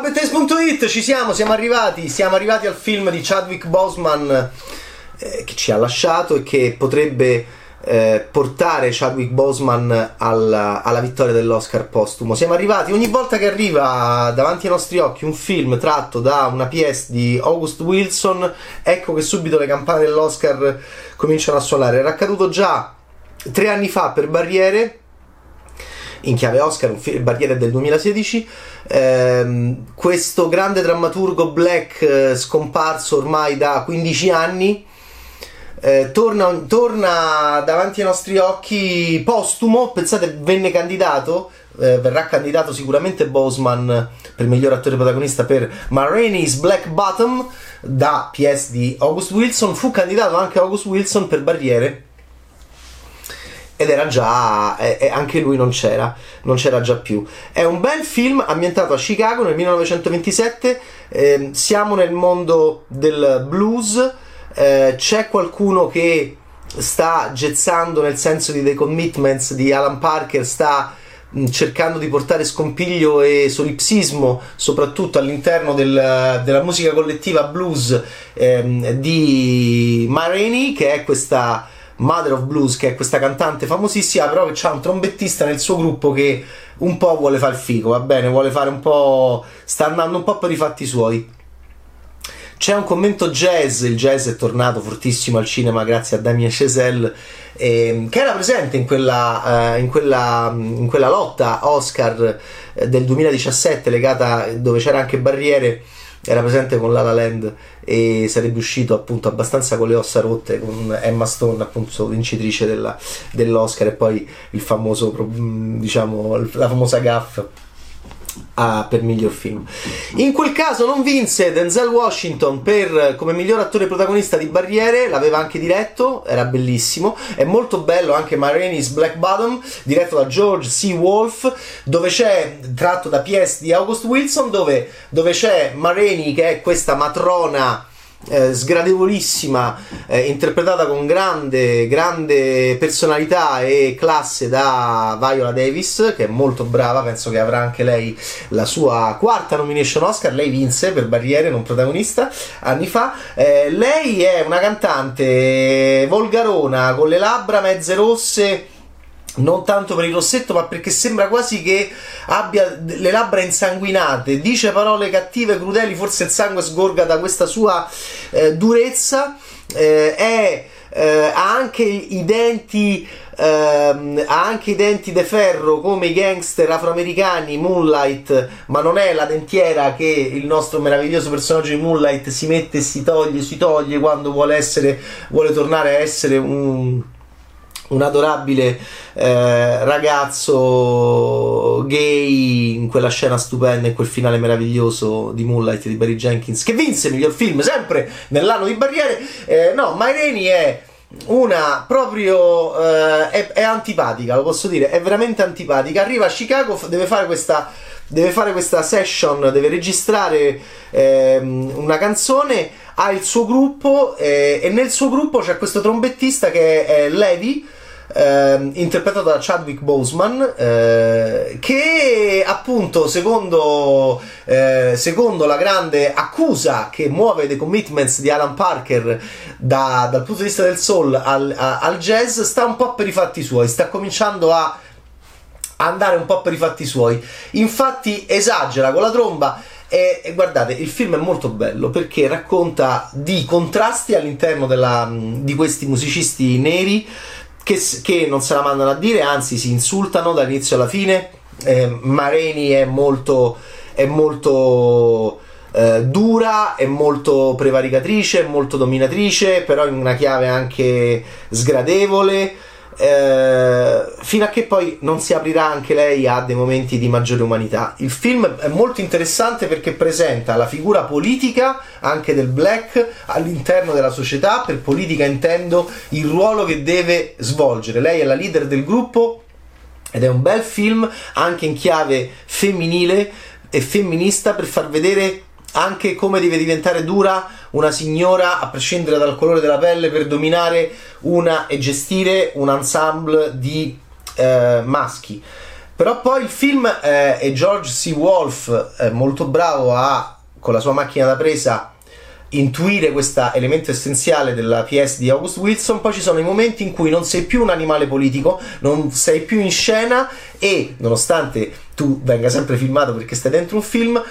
Ciao ci siamo, siamo arrivati, siamo arrivati al film di Chadwick Boseman eh, che ci ha lasciato e che potrebbe eh, portare Chadwick Boseman alla, alla, vittoria dell'Oscar postumo. Siamo arrivati, ogni volta che arriva davanti ai nostri occhi un film tratto da una PS di August Wilson, ecco che subito le campane dell'Oscar cominciano a suonare. Era accaduto già tre anni fa per Barriere in chiave Oscar, un film, Barriere del 2016. Ehm, questo grande drammaturgo black eh, scomparso ormai da 15 anni. Eh, torna, torna, davanti ai nostri occhi postumo, pensate venne candidato, eh, verrà candidato sicuramente Boseman per miglior attore protagonista per Ma Black Bottom da PS di August Wilson, fu candidato anche August Wilson per Barriere ed era già e, e anche lui non c'era non c'era già più. È un bel film ambientato a Chicago nel 1927 eh, siamo nel mondo del blues eh, c'è qualcuno che sta gezzando nel senso di The Commitments di Alan Parker sta mh, cercando di portare scompiglio e solipsismo soprattutto all'interno del, della musica collettiva blues ehm, di Ma Rainey che è questa Mother of Blues, che è questa cantante famosissima, però che ha un trombettista nel suo gruppo che un po' vuole fare il figo, va bene, vuole fare un po'. sta andando un po' per i fatti suoi. C'è un commento jazz, il jazz è tornato fortissimo al cinema grazie a Damien Chazelle, eh, che era presente in quella, eh, in quella, in quella lotta Oscar eh, del 2017 legata dove c'era anche Barriere era presente con La La Land e sarebbe uscito appunto abbastanza con le ossa rotte con Emma Stone appunto vincitrice della, dell'Oscar e poi il famoso diciamo la famosa gaff a, per miglior film. In quel caso non vinse Denzel Washington per, come miglior attore protagonista di Barriere, l'aveva anche diretto, era bellissimo. È molto bello anche Marini's Black Bottom, diretto da George C. Wolfe, dove c'è, tratto da PS di August Wilson, dove, dove c'è Marini che è questa matrona eh, sgradevolissima, eh, interpretata con grande, grande personalità e classe da Viola Davis, che è molto brava, penso che avrà anche lei la sua quarta nomination Oscar, lei vinse per Barriere, non protagonista, anni fa. Eh, lei è una cantante volgarona, con le labbra mezze rosse non tanto per il rossetto, ma perché sembra quasi che abbia le labbra insanguinate, dice parole cattive, crudeli, forse il sangue sgorga da questa sua eh, durezza, eh, è, eh, ha anche i denti ehm, ha anche i denti de ferro come i gangster afroamericani Moonlight, ma non è la dentiera che il nostro meraviglioso personaggio di Moonlight si mette e si toglie, si toglie quando vuole essere vuole tornare a essere un un adorabile eh, ragazzo gay in quella scena stupenda, in quel finale meraviglioso di Moonlight di Barry Jenkins, che vinse il miglior film sempre nell'anno di Barriere. Eh, no, My Rainey è una proprio eh, è, è, antipatica, lo posso dire, è veramente antipatica. Arriva a Chicago, deve fare questa, deve fare questa session, deve registrare ehm, una canzone. Ha il suo gruppo eh, e nel suo gruppo c'è questo trombettista che è Levi eh, interpretato da Chadwick Boseman, eh, che appunto, secondo, eh, secondo, la grande accusa che muove The Commitments di Alan Parker da, dal punto di vista del soul al, a, al jazz, sta un po' per i fatti suoi, sta cominciando a andare un po' per i fatti suoi. Infatti esagera con la tromba. E, e, guardate, il film è molto bello perché racconta di contrasti all'interno della, di questi musicisti neri che, che, non se la mandano a dire, anzi si insultano dall'inizio alla fine. Eh, Mareni è molto, è molto eh, dura, è molto prevaricatrice, è molto dominatrice, però in una chiave anche sgradevole eh, fino a che poi non si aprirà anche lei a dei momenti di maggiore umanità. Il film è molto interessante perché presenta la figura politica anche del black all'interno della società, per politica intendo il ruolo che deve svolgere. Lei è la leader del gruppo ed è un bel film anche in chiave femminile e femminista per far vedere anche come deve diventare dura una signora a prescindere dal colore della pelle per dominare una e gestire un ensemble di eh, maschi. Però poi il film eh, e George C. Wolf è molto bravo a, con la sua macchina da presa, intuire questo elemento essenziale della PS di August Wilson, poi ci sono i momenti in cui non sei più un animale politico, non sei più in scena e nonostante tu venga sempre filmato perché stai dentro un film,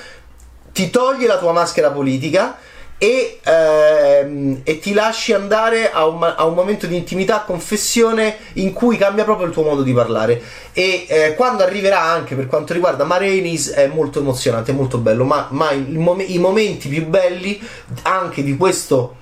ti toglie la tua maschera politica e, ehm, e, ti lasci andare a un, a un, momento di intimità, confessione in cui cambia proprio il tuo modo di parlare. E eh, quando arriverà anche per quanto riguarda Marenis è molto emozionante, è molto bello, ma, ma i, i momenti più belli anche di questo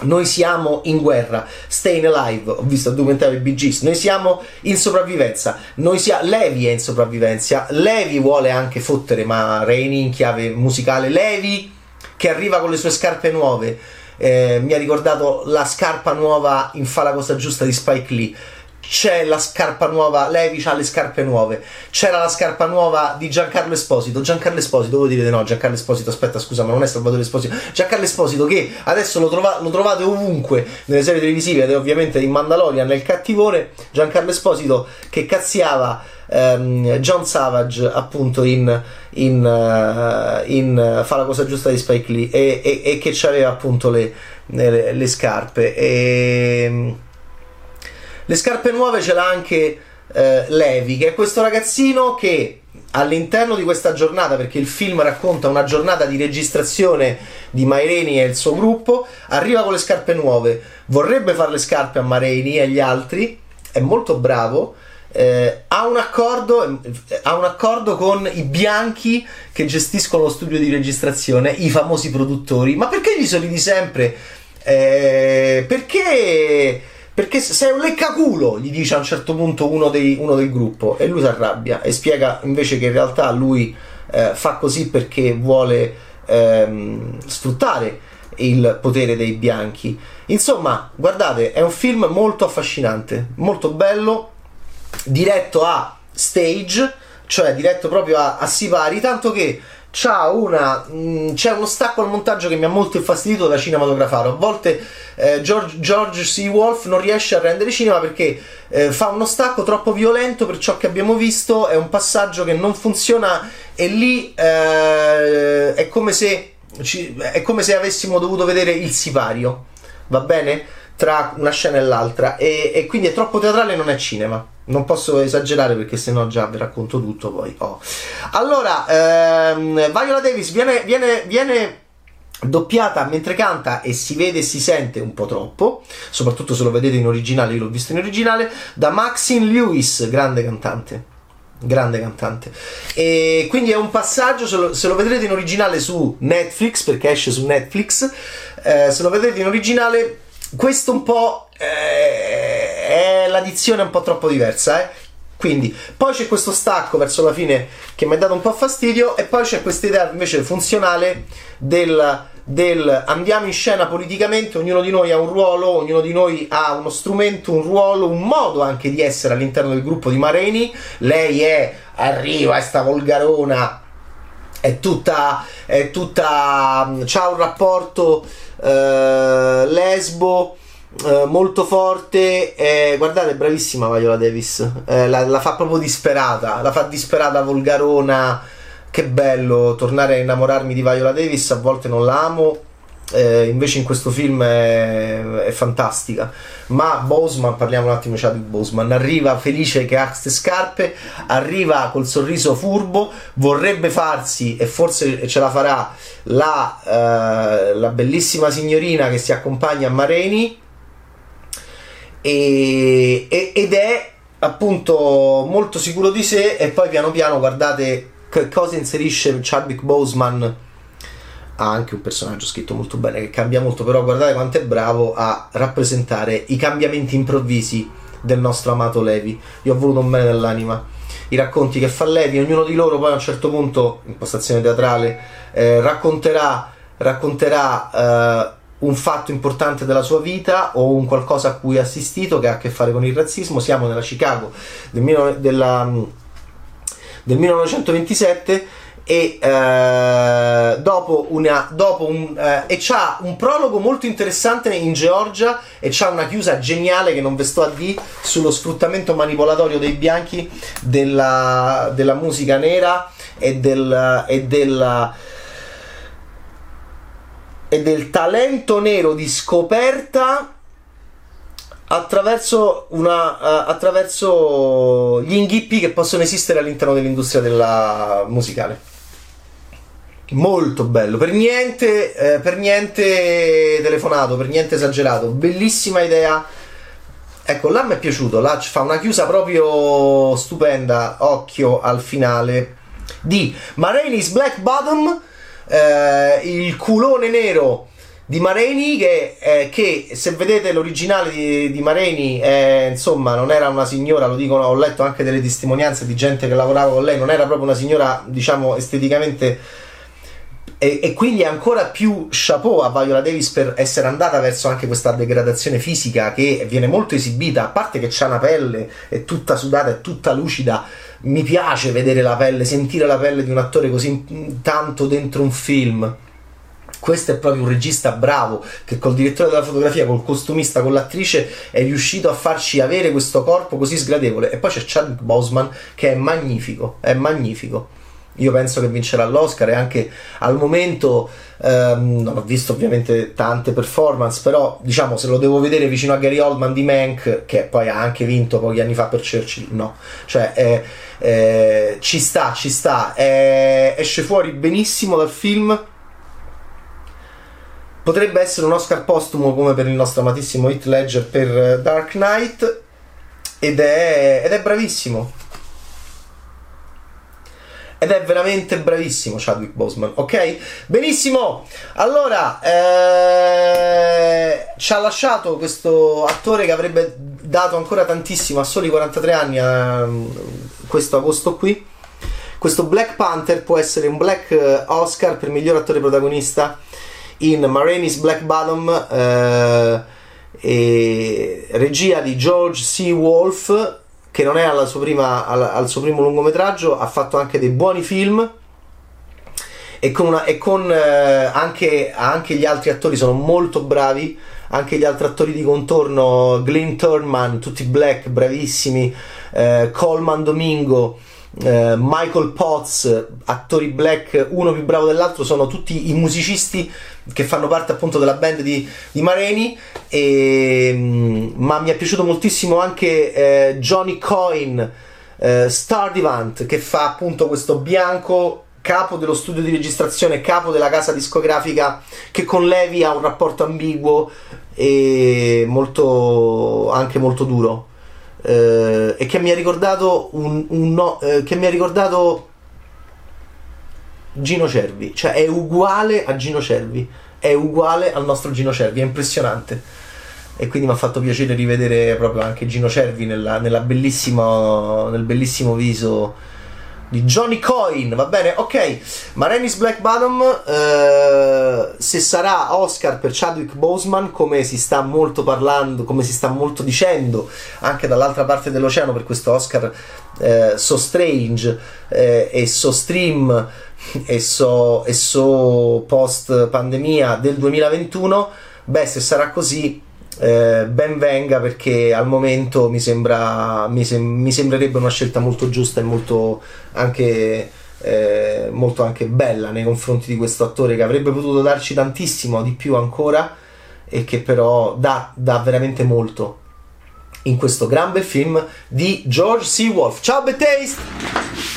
noi siamo in guerra, staying alive, ho visto il documentario di noi siamo in sopravvivenza, noi sia, Levi è in sopravvivenza, Levi vuole anche fottere ma Rainy in chiave musicale, Levi che arriva con le sue scarpe nuove. Eh, mi ha ricordato la scarpa nuova in Fa la cosa giusta di Spike Lee. C'è la scarpa nuova, Levi ha le scarpe nuove. C'era la scarpa nuova di Giancarlo Esposito. Giancarlo Esposito, voi direte no, Giancarlo Esposito, aspetta, scusa, ma non è Salvatore Esposito. Giancarlo Esposito che adesso lo, trova, lo trovate ovunque nelle serie televisive ed è ovviamente in Mandalorian nel cattivone. Giancarlo Esposito che cazziava ehm, John Savage appunto in, in, uh, in Fa la cosa giusta di Spike Lee e, e, e che aveva appunto le, le, le scarpe e, ehm, le scarpe nuove ce l'ha anche eh, Levi che è questo ragazzino che all'interno di questa giornata, perché il film racconta una giornata di registrazione di Maireni e il suo gruppo, arriva con le scarpe nuove, vorrebbe fare le scarpe a Maireni e agli altri, è molto bravo, eh, ha, un accordo, ha un accordo con i bianchi che gestiscono lo studio di registrazione, i famosi produttori. Ma perché gli soliti sempre? Eh, perché, perché sei un leccaculo, gli dice a un certo punto uno, dei, uno del gruppo e lui si arrabbia e spiega invece che in realtà lui eh, fa così perché vuole ehm, sfruttare il potere dei bianchi. Insomma, guardate, è un film molto affascinante, molto bello, diretto a stage, cioè diretto proprio a, a sipari, tanto che una, mh, mm, c'è uno stacco al montaggio che mi ha molto infastidito da cinematografaro. A volte eh, George, George, C. Wolf non riesce a rendere cinema perché eh, fa uno stacco troppo violento per ciò che abbiamo visto, è un passaggio che non funziona e lì eh, è, come se, ci, è come se avessimo dovuto vedere il sipario, va bene? Tra una scena e l'altra e, e quindi è troppo teatrale e non è cinema non posso esagerare perché sennò già vi racconto tutto poi. Oh. Allora, ehm, Viola Davis viene, viene, viene doppiata mentre canta e si vede e si sente un po' troppo, soprattutto se lo vedete in originale, io l'ho visto in originale, da Maxine Lewis, grande cantante. Grande cantante, e quindi è un passaggio. Se lo, se lo vedrete in originale su Netflix, perché esce su Netflix, eh, se lo vedete in originale, questo un po' eh, è la dizione un po' troppo diversa, eh. Quindi, poi c'è questo stacco verso la fine che mi ha dato un po' fastidio, e poi c'è questa idea invece funzionale del, del, andiamo in scena politicamente, ognuno di noi ha un ruolo, ognuno di noi ha uno strumento, un ruolo, un modo anche di essere all'interno del gruppo di Mareni. Lei è, arriva, è sta volgarona, è tutta, è tutta, c'ha un rapporto eh, lesbo eh, molto forte. Eh, guardate, bravissima Viola Davis. Eh, la, la, fa proprio disperata. La fa disperata, volgarona. Che bello tornare a innamorarmi di Viola Davis. A volte non la amo. Eh, invece in questo film è, è, fantastica. Ma Boseman, parliamo un attimo di Boseman, arriva felice che ha queste scarpe, arriva col sorriso furbo, vorrebbe farsi e forse ce la farà la, eh, la bellissima signorina che si accompagna a Mareni e, e, ed è appunto molto sicuro di sé. E poi piano piano guardate che cosa inserisce Chadwick Boseman. Ha anche un personaggio scritto molto bene che cambia molto però guardate quanto è bravo a rappresentare i cambiamenti improvvisi del nostro amato Levi. Io ho voluto un bene dell'anima. I racconti che fa Levi ognuno di loro poi a un certo punto impostazione teatrale eh, racconterà racconterà eh, un fatto importante della sua vita o un qualcosa a cui ha assistito che ha a che fare con il razzismo. Siamo nella Chicago del, della, del 1927 e eh, dopo, una, dopo un eh, e c'ha un prologo molto interessante in Georgia e c'ha una chiusa geniale che non ve sto a dire sullo sfruttamento manipolatorio dei bianchi della, della musica nera e del, e della e del talento nero di scoperta attraverso, una, uh, attraverso gli inghippi che possono esistere all'interno dell'industria della musicale. Molto bello, per niente, eh, per niente telefonato, per niente esagerato, bellissima idea. Ecco, là mi è piaciuto, là fa una chiusa proprio stupenda, occhio al finale di Marainis Black Bottom, eh, il culone nero di Mareni che, eh, che, se vedete l'originale di, di Mareni eh, insomma non era una signora lo dicono ho letto anche delle testimonianze di gente che lavorava con lei non era proprio una signora diciamo esteticamente e, e, quindi ancora più chapeau a Viola Davis per essere andata verso anche questa degradazione fisica che viene molto esibita, a parte che c'ha una pelle, è tutta sudata, è tutta lucida. Mi piace vedere la pelle, sentire la pelle di un attore così tanto dentro un film. Questo è proprio un regista bravo che col direttore della fotografia, col costumista, con l'attrice è riuscito a farci avere questo corpo così sgradevole. E poi c'è Chadwick Boseman che è magnifico, è magnifico. Io penso che vincerà l'Oscar e anche al momento ehm, non ho visto ovviamente tante performance, però diciamo se lo devo vedere vicino a Gary Oldman di Mank, che poi ha anche vinto pochi anni fa per Churchill, no. Cioè eh, eh, ci sta, ci sta, eh, esce fuori benissimo dal film. Potrebbe essere un Oscar postumo come per il nostro amatissimo Heath Ledger per Dark Knight ed è, ed è bravissimo ed è veramente bravissimo Chadwick Boseman, ok? Benissimo, allora eh, ci ha lasciato questo attore che avrebbe dato ancora tantissimo a soli 43 anni a questo agosto qui. Questo Black Panther può essere un Black eh, Oscar per miglior attore protagonista in Marainis Black Bottom, eh, regia di George C. Wolfe che non è prima, al, al, suo primo lungometraggio, ha fatto anche dei buoni film e con, una, e con eh, anche, anche, gli altri attori sono molto bravi, anche gli altri attori di contorno, Glenn Turnman, tutti black, bravissimi, eh, Coleman Domingo, eh, Michael Potts, attori black, uno più bravo dell'altro, sono tutti i musicisti che fanno parte appunto della band di, di Mareni. E, mm, ma mi è piaciuto moltissimo anche eh, Johnny Coyne, eh, Stardivant, che fa appunto questo bianco capo dello studio di registrazione, capo della casa discografica, che con Levi ha un rapporto ambiguo e molto, anche molto duro. Eh, e che mi ha ricordato un, un no, eh, che mi ha ricordato Gino Cervi, cioè è uguale a Gino Cervi, è uguale al nostro Gino Cervi, è impressionante. E quindi mi ha fatto piacere rivedere proprio anche Gino Cervi nella, nella bellissimo, nel bellissimo viso di Johnny Coin, va bene? Ok, Marenis Black Bottom, eh, se sarà Oscar per Chadwick Boseman, come si sta molto parlando, come si sta molto dicendo anche dall'altra parte dell'oceano per questo Oscar eh, So Strange eh, e So Stream e So, e so post pandemia del 2021, beh se sarà così eh, ben venga perché al momento mi, sembra, mi, sem- mi, sembrerebbe una scelta molto giusta e molto anche, eh, molto anche bella nei confronti di questo attore che avrebbe potuto darci tantissimo di più ancora e che però dà, dà veramente molto in questo gran bel film di George C. Wolf. Ciao Betaste!